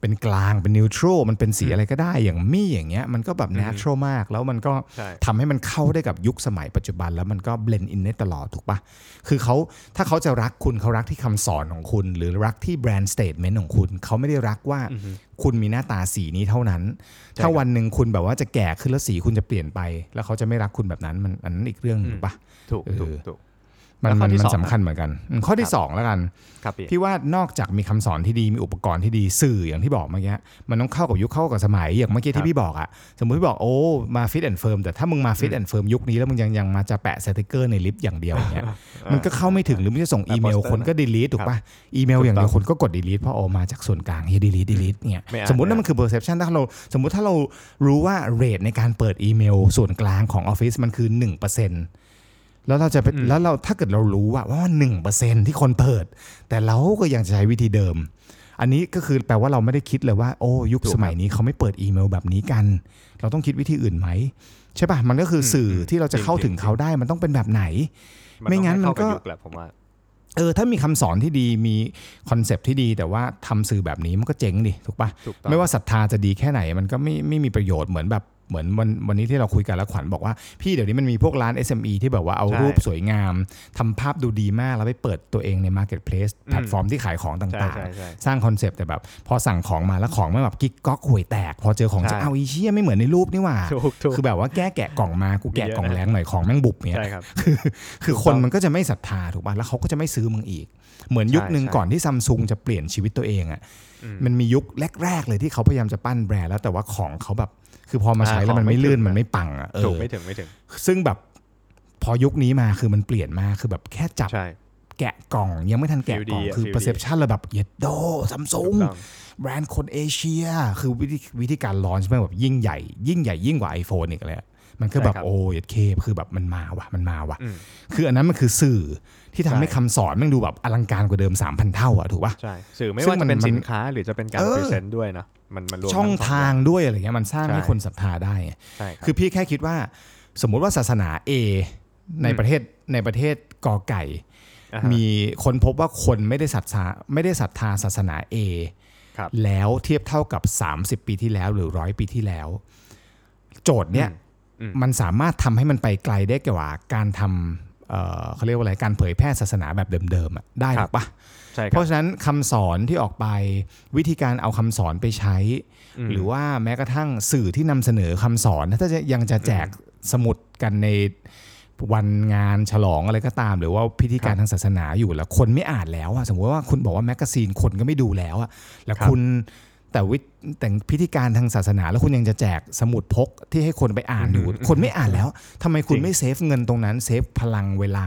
เป็นกลางเป็น neutral มันเป็นสีอะไรก็ได้อย่างมี่อย่างเงี้ยมันก็แบบอืม natural มาก แล้วมันก็ใช่ทำให้มันเข้าได้กับยุคสมัยปัจจุบัน แล้วมันก็ blend in ได้ตลอดถูกปะคือเขาถ้าเขาจะรักคุณเขารักที่คำสอนของคุณ หรือรักที่ brand statement ของคุณเขาไม่ได้รักว่าอือฮึคุณมีหน้าตาสีนี้เท่านั้นใช่ถ้าครับวันหนึ่งคุณแบบว่าจะแก่ขึ้นแล้วสีคุณจะเปลี่ยนไป แล้วเขาจะไม่รักคุณแบบนั้นมันอันนั้นอีกเรื่องหนึ่งอืมถูกปะถูกเออถูกถูก มันแล้วข้อนที่มันสองมันสำคัญเหมือนกันอืมข้อที่ครับสองแล้วกันครับพี่พี่ว่านอกจากมีคำสอนที่ดีมีอุปกรณ์ที่ดีสื่ออย่างที่บอกเมื่อกี้มันต้องเข้ากับยุคเข้ากับสมัยอย่างเมื่อกี้ครับที่พี่บอกอะสมมติพี่บอกโอ้มา fit and firm แต่ถ้ามึงมา fit and firm ยุคนี้แล้วมึงยังยังมาจะแปะสติกเกอร์ในลิฟต์อย่างเดียวอย่างเงี้ยมันก็เข้าไม่ถึงหรือมึงจะส่งอีเมลโปสเตอร์คนก็ delete ถูกปะอีเมลอย่างเดียวคนก็กด delete เพราะโอมาจากส่วนกลางเฮีย delete delete เนี่ยไม่อ่านสมมตินั่นไม่อ่านมันคือ perception ถ้าเราสมมติถ้าเรารู้ว่า rate ในการเปิดอีเมลส่วนกลางของออฟฟิศมันคือ1% แล้วเราจะไปแล้วเราถ้าเกิดเรารู้ว่าว่าหนึ่งเปอร์เซ็นที่คนเปิด แต่เราก็ยังจะใช้วิธีเดิม อันนี้ก็คือแปลว่าเราไม่ได้คิดเลยว่า โอ้ยุคถูกสมัยนี้เขาไม่เปิดอีเมลแบบนี้กัน เราต้องคิดวิธีอื่นไหมใช่ป่ะมันก็คืออมสื่ออมที่เราจะจริงเข้าถึงจริงเขาได้มันต้องเป็นแบบไหน ไม่งั้นมันก็ต้องให้เข้าบยุคแหละผมว่าเออถ้ามีคำสอนที่ดีมีคอนเซปต์ที่ดี แต่ว่าทำสื่อแบบนี้มันก็เจ๊งดิถูกป่ะถูกต้องไม่ว่าศรัทธาจะดีแค่ไหนมันก็ไม่ไม่มีประโยชน์เหมือนแบบ เหมือนวันวันนี้ที่เราคุยกันแล้วขวัญบอกว่า พี่เดี๋ยวนี้มันมีพวกร้าน SME ที่แบบว่าเอาใช่รูปสวยงามทำภาพดูดีมาก แล้วไปเปิดตัวเองใน Marketplace แพลตฟอร์มที่ขายของใช่ต่างใช่ใช่ๆสร้างคอนเซปต์แต่แบบ พอสั่งของมาแล้วของไม่แบบกิ๊กก๊อกห่วยแตก พอเจอของใช่จะเอาอีเชี่ยไม่เหมือนในรูปนี่หว่าถูกถูกคือแบบว่าแก้แกะกล่องมากูแกะมีเยอะกล่องนะแรงหน่อยของแม่งบุบเนี่ยใช่ครับคือคนมันก็จะไม่ศรัทธาถูกป่ะแล้วเขาก็จะไม่ซื้อมึงอีก เหมือนยุคหนึ่งใช่ก่อนที่ซัมซุงจะเปลี่ยนชีวิตตัวเองอะอืมมันมียุคแรก ๆ เลยที่เขาพยายามจะปั้นแบรนด์แล้วแต่ว่าของเขาแบบ คือพอมาใช้อ่าแล้วมันของไม่ไม่ลื่นถึงมันไม่ปังอะเอถูกอไม่ถึงไม่ถึง ซึ่งแบบพอยุคนี้มาคือมันเปลี่ยนมาคือแบบแค่จับใช่แกะกล่องยังไม่ทันแกะกล่อง Feel ดีอะคือ Feel ดี perception ระแบบเยดโดซัมซุถูงกต้องแบรนด์คนเอเชีย คือวิธีวิธีการลอนช์มันแบบยิ่งใหญ่ ยิ่งใหญ่ยิ่งกว่า iPhone อีกเลยอะมันก็แบบใช่ครับโอ้ยเคคือแบบมันมาว่ะมันมาว่ะอืมคืออันนั้นมันคือสื่อที่ทำให้ใช่คำสอนมันดูแบบอลังการกว่าเดิม 3,000 เท่าอะถูกป่ะใช่สื่อไม่ซึ่งว่าจะเป็นมันสินค้าหรือจะเป็นการเออ present ด้วยเนอะ มันมันรวมช่องทั้สทางย่ด้วยอะไรเงี้ยมันสร้างใช่ให้คนศรัทธาได้ไงใช่ครับคือพี่แค่คิดว่า สมมุติว่าศาสนา A ในอืมประเทศในประเทศกอไก่อ่าฮะมีคนพบว่าคนไม่ได้ศรัทธาไม่ได้ศรัทธาศาสนา A ครับแล้วเทียบเท่ากับ 30 ปีที่แล้วหรือร้อยปีที่แล้ว โจทย์เนี้ยอืมมันสามารถทำให้มันไปไกลได้กว่าการทำ เอ่อเขาเรียกว่าอะไรการเผยแพร่ศาสนาแบบเดิมๆอะได้หครรัอบกปะใช่คเพรับราะฉะนั้นคำสอนที่ออกไปวิธีการเอาคำสอนไปใช้มหรือว่าแม้กระทั่งสื่อที่นำเสนอคำสอน ถ้าจะยังจะแจกสมุดกันในวันงานฉลองอะไรก็ตาม หรือว่าพิธีการครับทางศาสนาอยู่แล้วคนไม่อ่านแล้วอะสมมติว่าคุณบอกว่าแมกกาซีนคนก็ไม่ดูแล้วอะแล้วครับคุณ แต่วิแต่งพิธีการทางศาสนาแล้วคุณยังจะแจกสมุดพกที่ให้คนไปอ่านอยู่ คนไม่อ่านแล้วทำไมคุณถึงไม่ save เงินตรงนั้น save พลังเวลา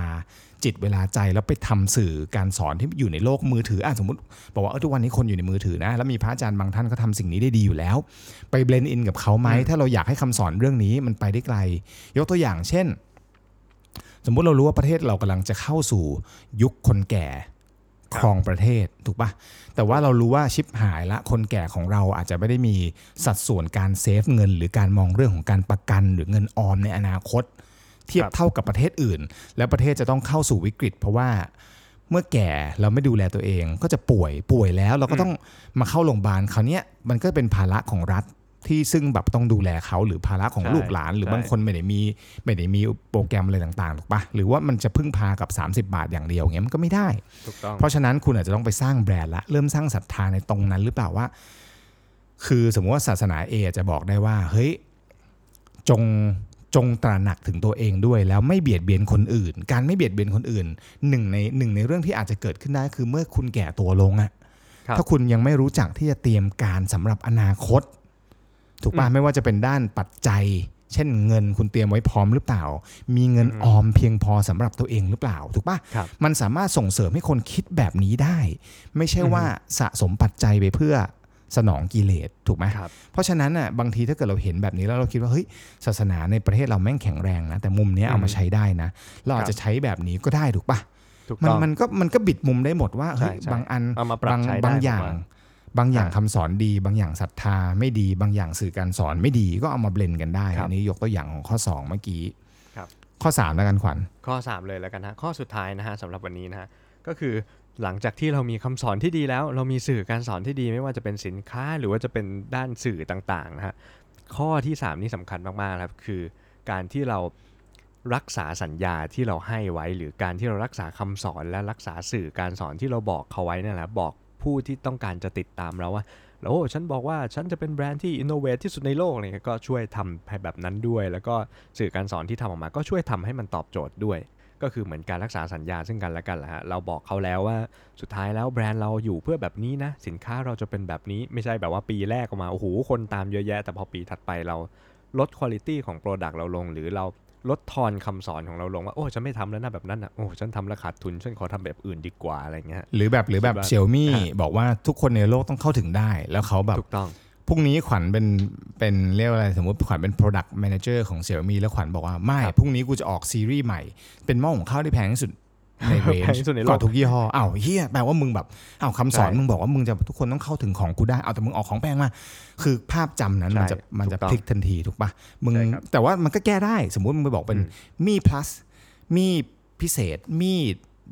จิตเวลาใจแล้วไปทำสื่อการสอนที่อยู่ในโลกมือถืออะสมมติ บอกว่าเออทุกวันนี้คนอยู่ในมือถือนะแล้วมีพระอาจารย์บางท่านเขาทำสิ่งนี้ได้ดีอยู่แล้ว ไป blend in กับเขาไหมอืมถ้าเราอยากให้คำสอนเรื่องนี้มันไปได้ไกล ยกตัวอย่างเช่น สมมุติเรารู้ว่าประเทศเรากำลังจะเข้าสู่ยุคคนแก่ ครองประเทศถูกปะแต่ว่าเรารู้ว่าชิปหายละคนแก่ของเราอาจจะไม่ได้มีสัดส่วนการเซฟเงิน หรือการมองเรื่องของการประกันหรือเงินออมในอนาคต เทียบครับเท่ากับประเทศอื่น แล้วประเทศจะต้องเข้าสู่วิกฤต เพราะว่าเมื่อแก่เราไม่ดูแลตัวเองก็จะป่วยป่วยแล้ว เราก็ต้องมาเข้าโรงพยาบาลคราวเนี้ยมันก็เป็นภาระของรัฐ ที่ซึ่งแบบต้องดูแลเขาหรือภาระของใช่ลูกหลาน หรือใช่บางคนไม่ได้มีไม่ได้มีโปรแกรมอะไรต่างๆถูกปะหรือว่ามันจะพึ่งพากับ 30 บาทอย่างเดียวอย่างเงี้ยมันก็ไม่ได้ถูกต้องเพราะฉะนั้นคุณอาจจะต้องไปสร้างแบรนด์ละเริ่มสร้างศรัทธาในตรงนั้นหรือเปล่าว่า คือสมมติว่าศาสนาเอจะบอกได้ว่า เฮ้ยจงจงตระหนักถึงตัวเองด้วย แล้วไม่เบียดเบียนคนอื่น การไม่เบียดเบียนคนอื่นหนึ่งในหนึ่งในเรื่องที่อาจจะเกิดขึ้นได้คือเมื่อคุณแก่ตัวลงอะครับถ้าคุณยังไม่รู้จักที่จะเตรียมการสำหรับอนาคต ถูกป่ะอืมไม่ว่าจะเป็นด้านปัจจัย เช่นเงินคุณเตรียมไว้พร้อมหรือเปล่า มีเงินอืมออมเพียงพอสำหรับตัวเองหรือเปล่า ถูกป่ะครับมันสามารถส่งเสริมให้คนคิดแบบนี้ได้ ไม่ใช่ว่าสะสมปัจจัยไปเพื่อสนองกิเลสถูกไหมครับเพราะฉะนั้นอะบางทีถ้าเกิดเราเห็นแบบนี้แล้วเราคิดว่าเฮ้ยศาสนาในประเทศเราแม่งแข็งแรงนะ แต่มุมเนี้ยเอามาอืมใช้ได้นะ เราอาจครับจะใช้แบบนี้ก็ได้ถูกปะถูกมันต้องมันก็มันก็บิดมุมได้หมดว่าเฮ้ยใช่ใช่บางอันเอามาปรับบางใช้ได้บางอย่างผมว่า บางอย่างใช่คำสอนดี บางอย่างศรัทธาไม่ดี บางอย่างสื่อการสอนไม่ดีก็เอามาเบลนกันได้ครับอันนี้ยกตัวอย่างของข้อสองเมื่อกี้ครับข้อสามแล้วกันขวัญข้อ 3 เลยแล้วกันฮะข้อสุดท้ายนะฮะสำหรับวันนี้นะฮะก็คือหลังจากที่เรามีคำสอนที่ดีแล้ว เรามีสื่อการสอนที่ดีไม่ว่าจะเป็นสินค้าหรือว่าจะเป็นด้านสื่อต่างๆนะฮะข้อที่ 3 นี่สำคัญมากๆครับคือการที่เรารักษาสัญญาที่เราให้ไว้ หรือการที่เรารักษาคำสอนและรักษาสื่อการสอนที่เราบอกเขาไว้นั่นแหละบอก ผู้ที่ต้องการจะติดตามเราว่าแล้วโอ้ฉันบอกว่าฉันจะเป็นแบรนด์ที่อินโนเวทที่สุดในโลกเนี่ยก็ช่วยทำให้แบบนั้นด้วย แล้วก็สื่อการสอนที่ทำออกมาก็ช่วยทำให้มันตอบโจทย์ด้วย ก็คือเหมือนการรักษาสัญญาซึ่งกันและกันแหละฮะเราบอกเขาแล้วว่าสุดท้ายแล้วแบรนด์เราอยู่เพื่อแบบนี้นะ สินค้าเราจะเป็นแบบนี้ไม่ใช่แบบว่าปีแรกออกมาโอ้โหคนตามเยอะแยะ แต่พอปีถัดไปเราลดคุณภาพของ Product เราลง หรือเรา ลดทอนคำสอนของเราลงว่า โอ้ฉันไม่ทำแล้วนะแบบนั้นอะโอ้ฉันทำแล้วขาดทุนฉันขอทำแบบอื่นดีกว่าอะไรเงี้ยฮะหรือแบบหรือแบบคิดว่าเซี่ยมี่ฮะบอกว่าทุกคนในโลกต้องเข้าถึงได้ แล้วเขาแบบถูกต้องพรุ่งนี้ขวัญเป็นเป็นเรียกว่าอะไรสมมติขวัญเป็น Product Manager ของ Xiaomi แล้วขวัญบอกว่าไม่ครับพรุ่งนี้กูจะออกซีรีส์ใหม่ เป็นหม้อหุงข้าวที่แพงที่สุด ในเรนแพงที่สุดในโลกก่อนทุกยี่ห้ออ้าวเฮียแปลว่ามึงแบบอ้าวคำสอนใช่มึงบอกว่ามึงจะทุกคนต้องเข้าถึงของกูได้เอาแต่มึงออกของแพงมาคือภาพจำนั้นมันจะใช่มันจะถูกต้องพลิกทันทีถูกปะมึงใช่ครับแต่ว่ามันก็แก้ได้ สมมุติมึงไปบอกเป็นอืมมี plus มีพิเศษมี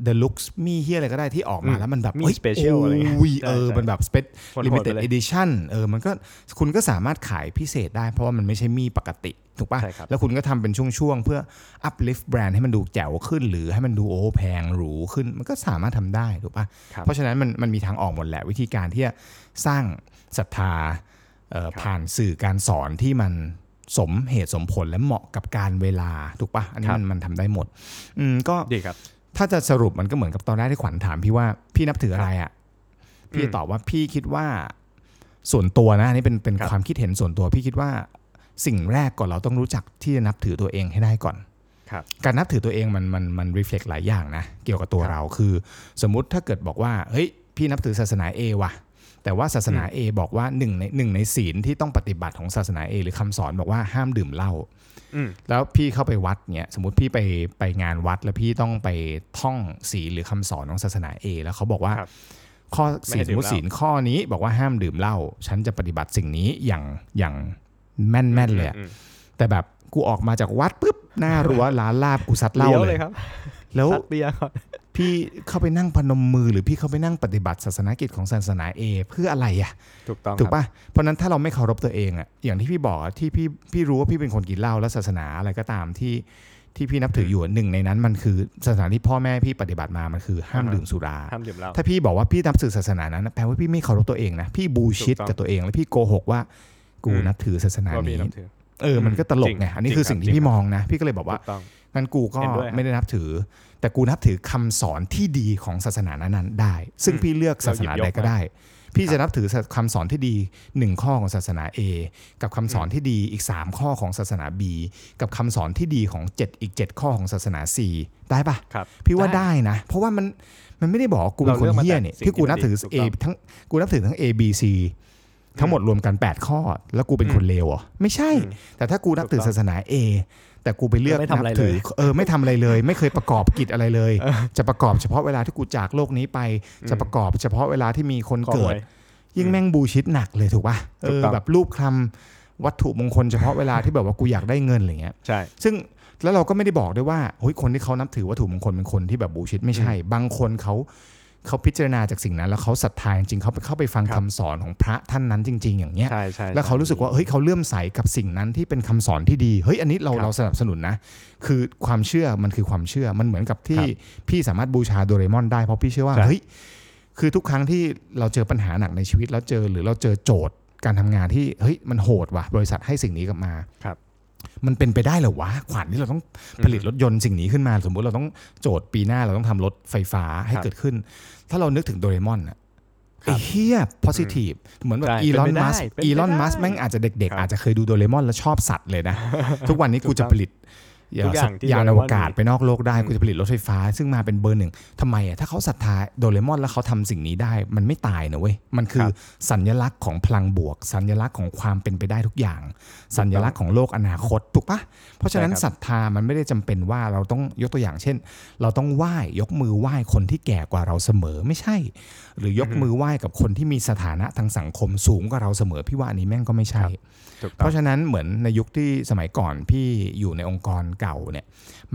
The Looks มีเฮียอะไรก็ได้ที่ออกมาอืมแล้วมันแบบมีฮ้ย special อะไรเงี้ยโยใช่เออใช่มันแบบ spe โหดๆ limited ไปเลย edition เออมันก็คุณก็สามารถขายพิเศษได้ เพราะว่ามันไม่ใช่มีปกติถูกใช่ปะ่ะครับแล้วคุณก็ทำเป็นช่วงๆ เพื่อ uplift แบรนด์ให้มันดูแจ๋วขึ้น หรือให้มันดูโอ้แพงหรูขึ้น มันก็สามารถทำได้ถูกปะครับเพราะฉะนั้นมันมันมีทางออกหมดแหละวิธีการที่จะสร้างศรัทธาเอ่อครับผ่านสื่อการสอนที่มันสมเหตุสมผลและเหมาะกับการเวลาถูกปะอันนี้ครับมันมันทำได้หมด อืมก็ดีครับ ถ้าจะสรุปมันก็เหมือนกับตอนแรกที่ขวัญถามพี่ว่าพี่นับถืออะไรอะ่ะพี่อืมตอบว่าพี่คิดว่าส่วนตัวนะอันนี่เป็นเป็นครับความคิดเห็นส่วนตัว พี่คิดว่าสิ่งแรกก่อนเราต้องรู้จักที่จะนับถือตัวเองให้ได้ก่อนครับการนับถือตัวเองมันมันมันรีเฟล็กหลายอย่างนะเกี่ยวกับตัวครับเราคือ สมมุติถ้าเกิดบอกว่าเฮ้ยพี่นับถือศาสนา A ว่ะแต่ว่าศาสนา A บอกว่าหนึ่งในหนึ่งในศีลที่ต้องปฏิบัติของศาสนา A หรือคำสอนบอกว่าห้ามดื่มเหล้าอืม แล้วพี่เข้าไปวัดเนี่ยสมมติพี่ไปไปงานวัดแล้วพี่ต้องไปท่องศีลหรือคำสอนของศาสนา A แล้วเขาบอกว่าครับข้อไม่ให้ศีลสมมติดื่มเหล้าศีลข้อนี้บอกว่าห้ามดื่มเหล้าฉันจะปฏิบัติสิ่งนี้อย่างอย่างแม่นแม่นเลยอะอืมแต่แบบกูออกมาจากวัดปุ๊บหน้ารั้วร้านลาบกูซัดเหล้าเลี้ยวเลเลยยครับแล้วซัดเบียร์ก่อน พี่เข้าไปนั่งพนมมือ หรือพี่เข้าไปนั่งปฏิบัติศาสนกิจของศาสนา A เพื่ออะไรอะถูกต้องถูกครับปะเพราะฉะนั้นถ้าเราไม่เคารพตัวเองอะอย่างที่พี่บอกอะที่พี่พี่รู้ว่าพี่เป็นคนกินเหล้าและศาสนาอะไรก็ตามที่ที่พี่นับถืออยู่อะหนึ่งในนั้นมันคือศาสนาที่พ่อแม่พี่ปฏิบัติมามันคือห้ามอ่าฮะดื่มสุราห้ามดื่มเหล้าถ้าพี่บอกว่าพี่นับถือศาสนานั้นนะแปลว่าพี่ไม่เคารพตัวเองนะพี่บูชิดถูกต้องกับตัวเองแล้วพี่โกหกว่ากูอืมนับถือศาสนาว่าพี่นี้นับถือเออมันก็ตลกไงจริงอันนี้คือจริงสิ่งครับที่พี่จริงมองนะ พี่ก็เลยบอกว่าถูกต้องงั้นกูก็เห็นด้วยครับไม่ได้นับถือ แต่กูนับถือคำสอนที่ดีของศาสนานั้นๆได้ ซึ่งอืมพี่เลือกศาสนาเราหยิบยกใดก็ได้ พี่ครับจะนับถือคำสอนที่ดีหนึ่งข้อของศาสนา A กับคำสอนที่ดีอีก 3 ข้อของศาสนา B กับคำสอนที่ดีของ 7 อีก 7 ข้อของศาสนา C ได้ปะครับพี่ว่าได้ได้นะ เพราะว่ามันมันไม่ได้บอกว่ากูเป็นคนเราเลือกมาเฮี้ยแต่เนี่ยสิ่งที่กูนับถือที่ดี A ถูกต้องทั้งกูนับถือทั้ง A B C ทั้งหมดรวมกัน 8 ข้อ แล้วกูเป็นคนเลวเหรอไม่ใช่อืมแต่ถ้ากูนับถือถูกต้องศาสนา A แต่กูไปเลือกไม่ทำอะไรนับถืเลยเออไม่ทำอะไรเลย ไม่เคยประกอบกิจอะไรเลย จะประกอบเฉพาะเวลาที่กูจากโลกนี้ไป จะประกอบเฉพาะเวลาที่มีคนขอเกิหวดยยิ่งแม่งบูชิดหนักเลยถูกป่ะเอถูกอต้องแบบรูปคำวัตถุมงคลเฉพาะเวลาที่แบบว่ากูอยากได้เงินอะไรเงี้ยใช่ซึ่งแล้วเราก็ไม่ได้บอกด้วยว่าเฮ้ยคนที่เขานับถือวัตถุมงคลเป็นคนที่แบบบูชิดไม่ใช่ บางคนเขา เขาพิจารณาจากสิ่งนั้น แล้วเขาศรัทธาจริงๆเขาไปเข้าไปฟังครัคำบสอนของพระท่านนั้นจริง ๆ อย่างเงี้ยใช่ใช่แล้วเขารู้สึกว่าเฮ้ยเขาเลื่อมใสกับสิ่งนั้นที่เป็นคำสอนที่ดีเฮ้ยอันนี้เราครับเราสนับสนุนนะ คือความเชื่อมันคือความเชื่อมันเหมือนกับที่ครับพี่สามารถบูชาโดเรมอนได้เพราะพี่เชื่อว่าใช่เฮ้ยคือทุกครั้งที่เราเจอปัญหาหนักในชีวิตแล้วเจอหรือเราเจอโจทย์การทำงานที่เฮ้ยมันโหดว่ะบริษัทให้สิ่งนี้กลับมาครับ มันเป็นไปได้เหรอวะขวัญที่เราต้องผลิตรถยนต์สิ่งนี้ขึ้นมา สมมุติเราต้องโจทย์ปีหน้าเราต้องทำรถไฟฟ้าให้ครับเกิดขึ้น ถ้าเรานึกถึงโดเรมอนอะครัไอ้บเฮีย positive เหมือนแบบใช่อีลอนเป็นไปได้มัสเป็นไปอีลอนได้มัสแม่งอาจจะเด็กครับๆอาจจะเคยดูโดเรมอนแล้วชอบสัตว์เลยนะ ทุกวันนี้กูจะผลิตทุกอ ย่างที่ยานโดอเรวมอนกาศมีไปนอกโลกได้อืมกูจะผลิตรถไฟฟ้า ซึ่งมาเป็นเบอร์หนึ่งทำไมอะถ้าเขาศรัทธาโดเรมอนแล้วเขาทำสิ่งนี้ได้ มันไม่ตายนะเว้ยมันคือสัญลักษณ์ของพลังบวก สัญลักษณ์ของความเป็นไปได้ทุกอย่าง สัญลักษณ์ของโลกอนาคตถูกปะเพราะฉะนั้นใช่ครับศรัทธามันไม่ได้จำเป็นว่าเราต้องยกตัวอย่างเช่น เราต้องไหว้ยกมือไหว้คนที่แก่กว่าเราเสมอไม่ใช่ หรือยกอือฮึมือไหว้กับคนที่มีสถานะทางสังคมสูงกว่าเราเสมอพี่ว่าอันนี้แม่งก็ไม่ใช่ถูก เพต้องราะฉะนั้นเหมือนในยุคที่สมัยก่อนพี่อยู่ในองค์กรเก่าเนี่ย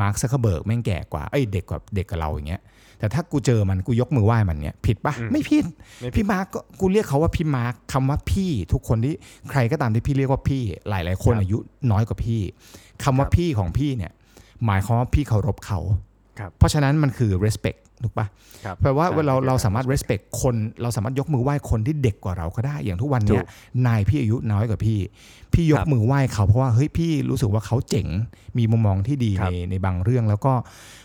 Mark Zuckerberg แม่งแก่กว่าเอ้ยเด็กกว่าเด็กกว่าเราอย่างเงี้ยแต่ถ้ากูเจอมันกูยกมือไหว้มันเนี่ยผิดปะอืมไม่ผิดไม่ผิดพี่มาร์กก็กูเรียกเขาว่าพี่มาร์คคำว่าพี่ทุกคนที่ใครก็ตามที่พี่เรียกว่าพี่หลาย ๆ คนครับอายุน้อยกว่าพี่คำว่าครับพี่ของพี่เนี่ยหมายความว่าพี่เคารพเขาครับเพราะฉะนั้นมันคือ respect ถูกปะครับแปลว่าใช่เราคือเราการสามารถ respect คนเราสามารถยกมือไหว้คนที่เด็กกว่าเราก็ได้ อย่างทุกวันเนี้ยถูกนายพี่อายุน้อยกว่าพี่ พี่ยกครับมือไหว้เขาเพราะว่าเฮ้ยพี่รู้สึกว่าเขาเจ๋งมีมุมมองที่ดีครัในบในบางเรื่องแล้วก็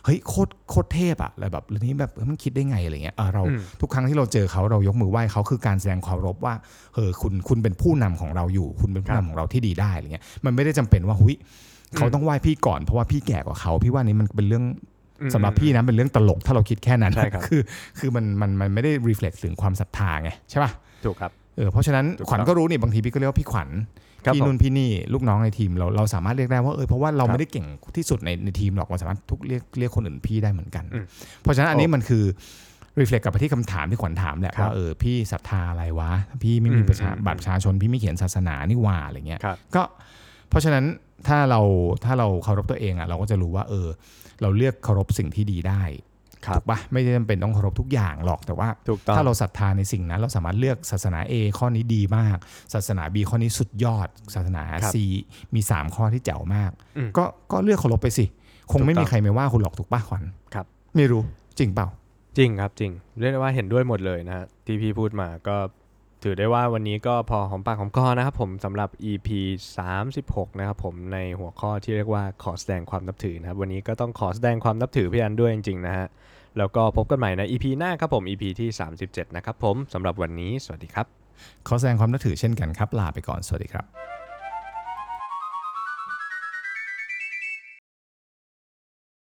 เฮ้ยโคตรโคตรเทพอะอะไรแบบเรื่องนี้แบบเฮ้ยมันคิดได้ไงอะไรเงี้ยเออเราอืมทุกครั้งที่เราเจอเขาเรายกมือไหว้เขาคือการแสดงความเคารพว่าเออคุณคุณเป็นผู้นำของเราอยู่ คุณเป็นผู้ครันำบของเราที่ดีได้อะไรเงี้ยมันไม่ได้จำเป็นว่าหุยเขาอืมต้องไหว้พี่ก่อนเพราะว่าพี่แก่กว่าเขา พี่ว่านี่มันเป็นเรื่องอืม สำหรับพี่นะเป็นเรื่องตลกถ้าเราคิดแค่นั้นใช่ครับคือ คือมันมันมันไม่ได้ reflect ถึงความศรัทธาไงใช่ป่ะถูกครับเออเพราะฉะนั้นถูกขวัญครับก็รู้นี่บางทีพี่ก็เรียกว่าพี่ขวัญครับพี่ผมนุ่นพี่นี่ลูกน้องในทีมเราเราสามารถเรียกได้ว่าเออเพราะว่าเราครับไม่ได้เก่งที่สุดในในทีมหรอกเราสามารถทุกเรียกเรียกคนอื่นพี่ได้เหมือนกันอืมเพราะฉะนั้นอันนี้โอ้มันคือ reflect กลับไปที่คำถามที่ขวัญถามแหละครับว่าเออพี่ศรัทธาอะไรวะ พี่ไม่มีอืมประชาอืมบัตรประชาชนพี่ไม่เขียนศาสนานี่หว่าอะไรเงี้ยครับก็ เพราะฉะนั้นถ้าเราถ้าเราเคารพตัวเองอะเราก็จะรู้ว่าเออ เราเลือกเคารพสิ่งที่ดีได้ครับถูกปะไม่ได้จำเป็นต้องเคารพทุกอย่างหรอกแต่ว่าถูกต้องถ้าเราศรัทธาในสิ่งนั้น เราสามารถเลือกศาสนา A ข้อนี้ดีมาก ศาสนา B ข้อนี้สุดยอด ศาสนาครับ C มี 3 ข้อที่แจ๋วมากอืมก็ก็เลือกเคารพไปสิ คงไม่ถูกต้มีองใครไม่ว่าคุณหรอกถูกปะขวัญครับ ไม่รู้จริงเปล่า จริงครับจริง เรียกได้ว่าเห็นด้วยหมดเลยนะฮะที่พี่พูดมาก็ ถือได้ว่าวันนี้ก็พอหอมปากหอมคอนะครับผมสำหรับ EP 36 นะครับผมในหัวข้อที่เรียกว่าขอแสดงความนับถือนะครับวันนี้ก็ต้องขอแสดงความนับถือพี่อันด้วยจริงๆนะฮะแล้วก็พบกันใหม่ใน EP หน้าครับผม EP ที่ 37 นะครับผมสำหรับวันนี้สวัสดีครับ ขอแสดงความนับถือเช่นกันครับลาไปก่อนสวัสดีครับ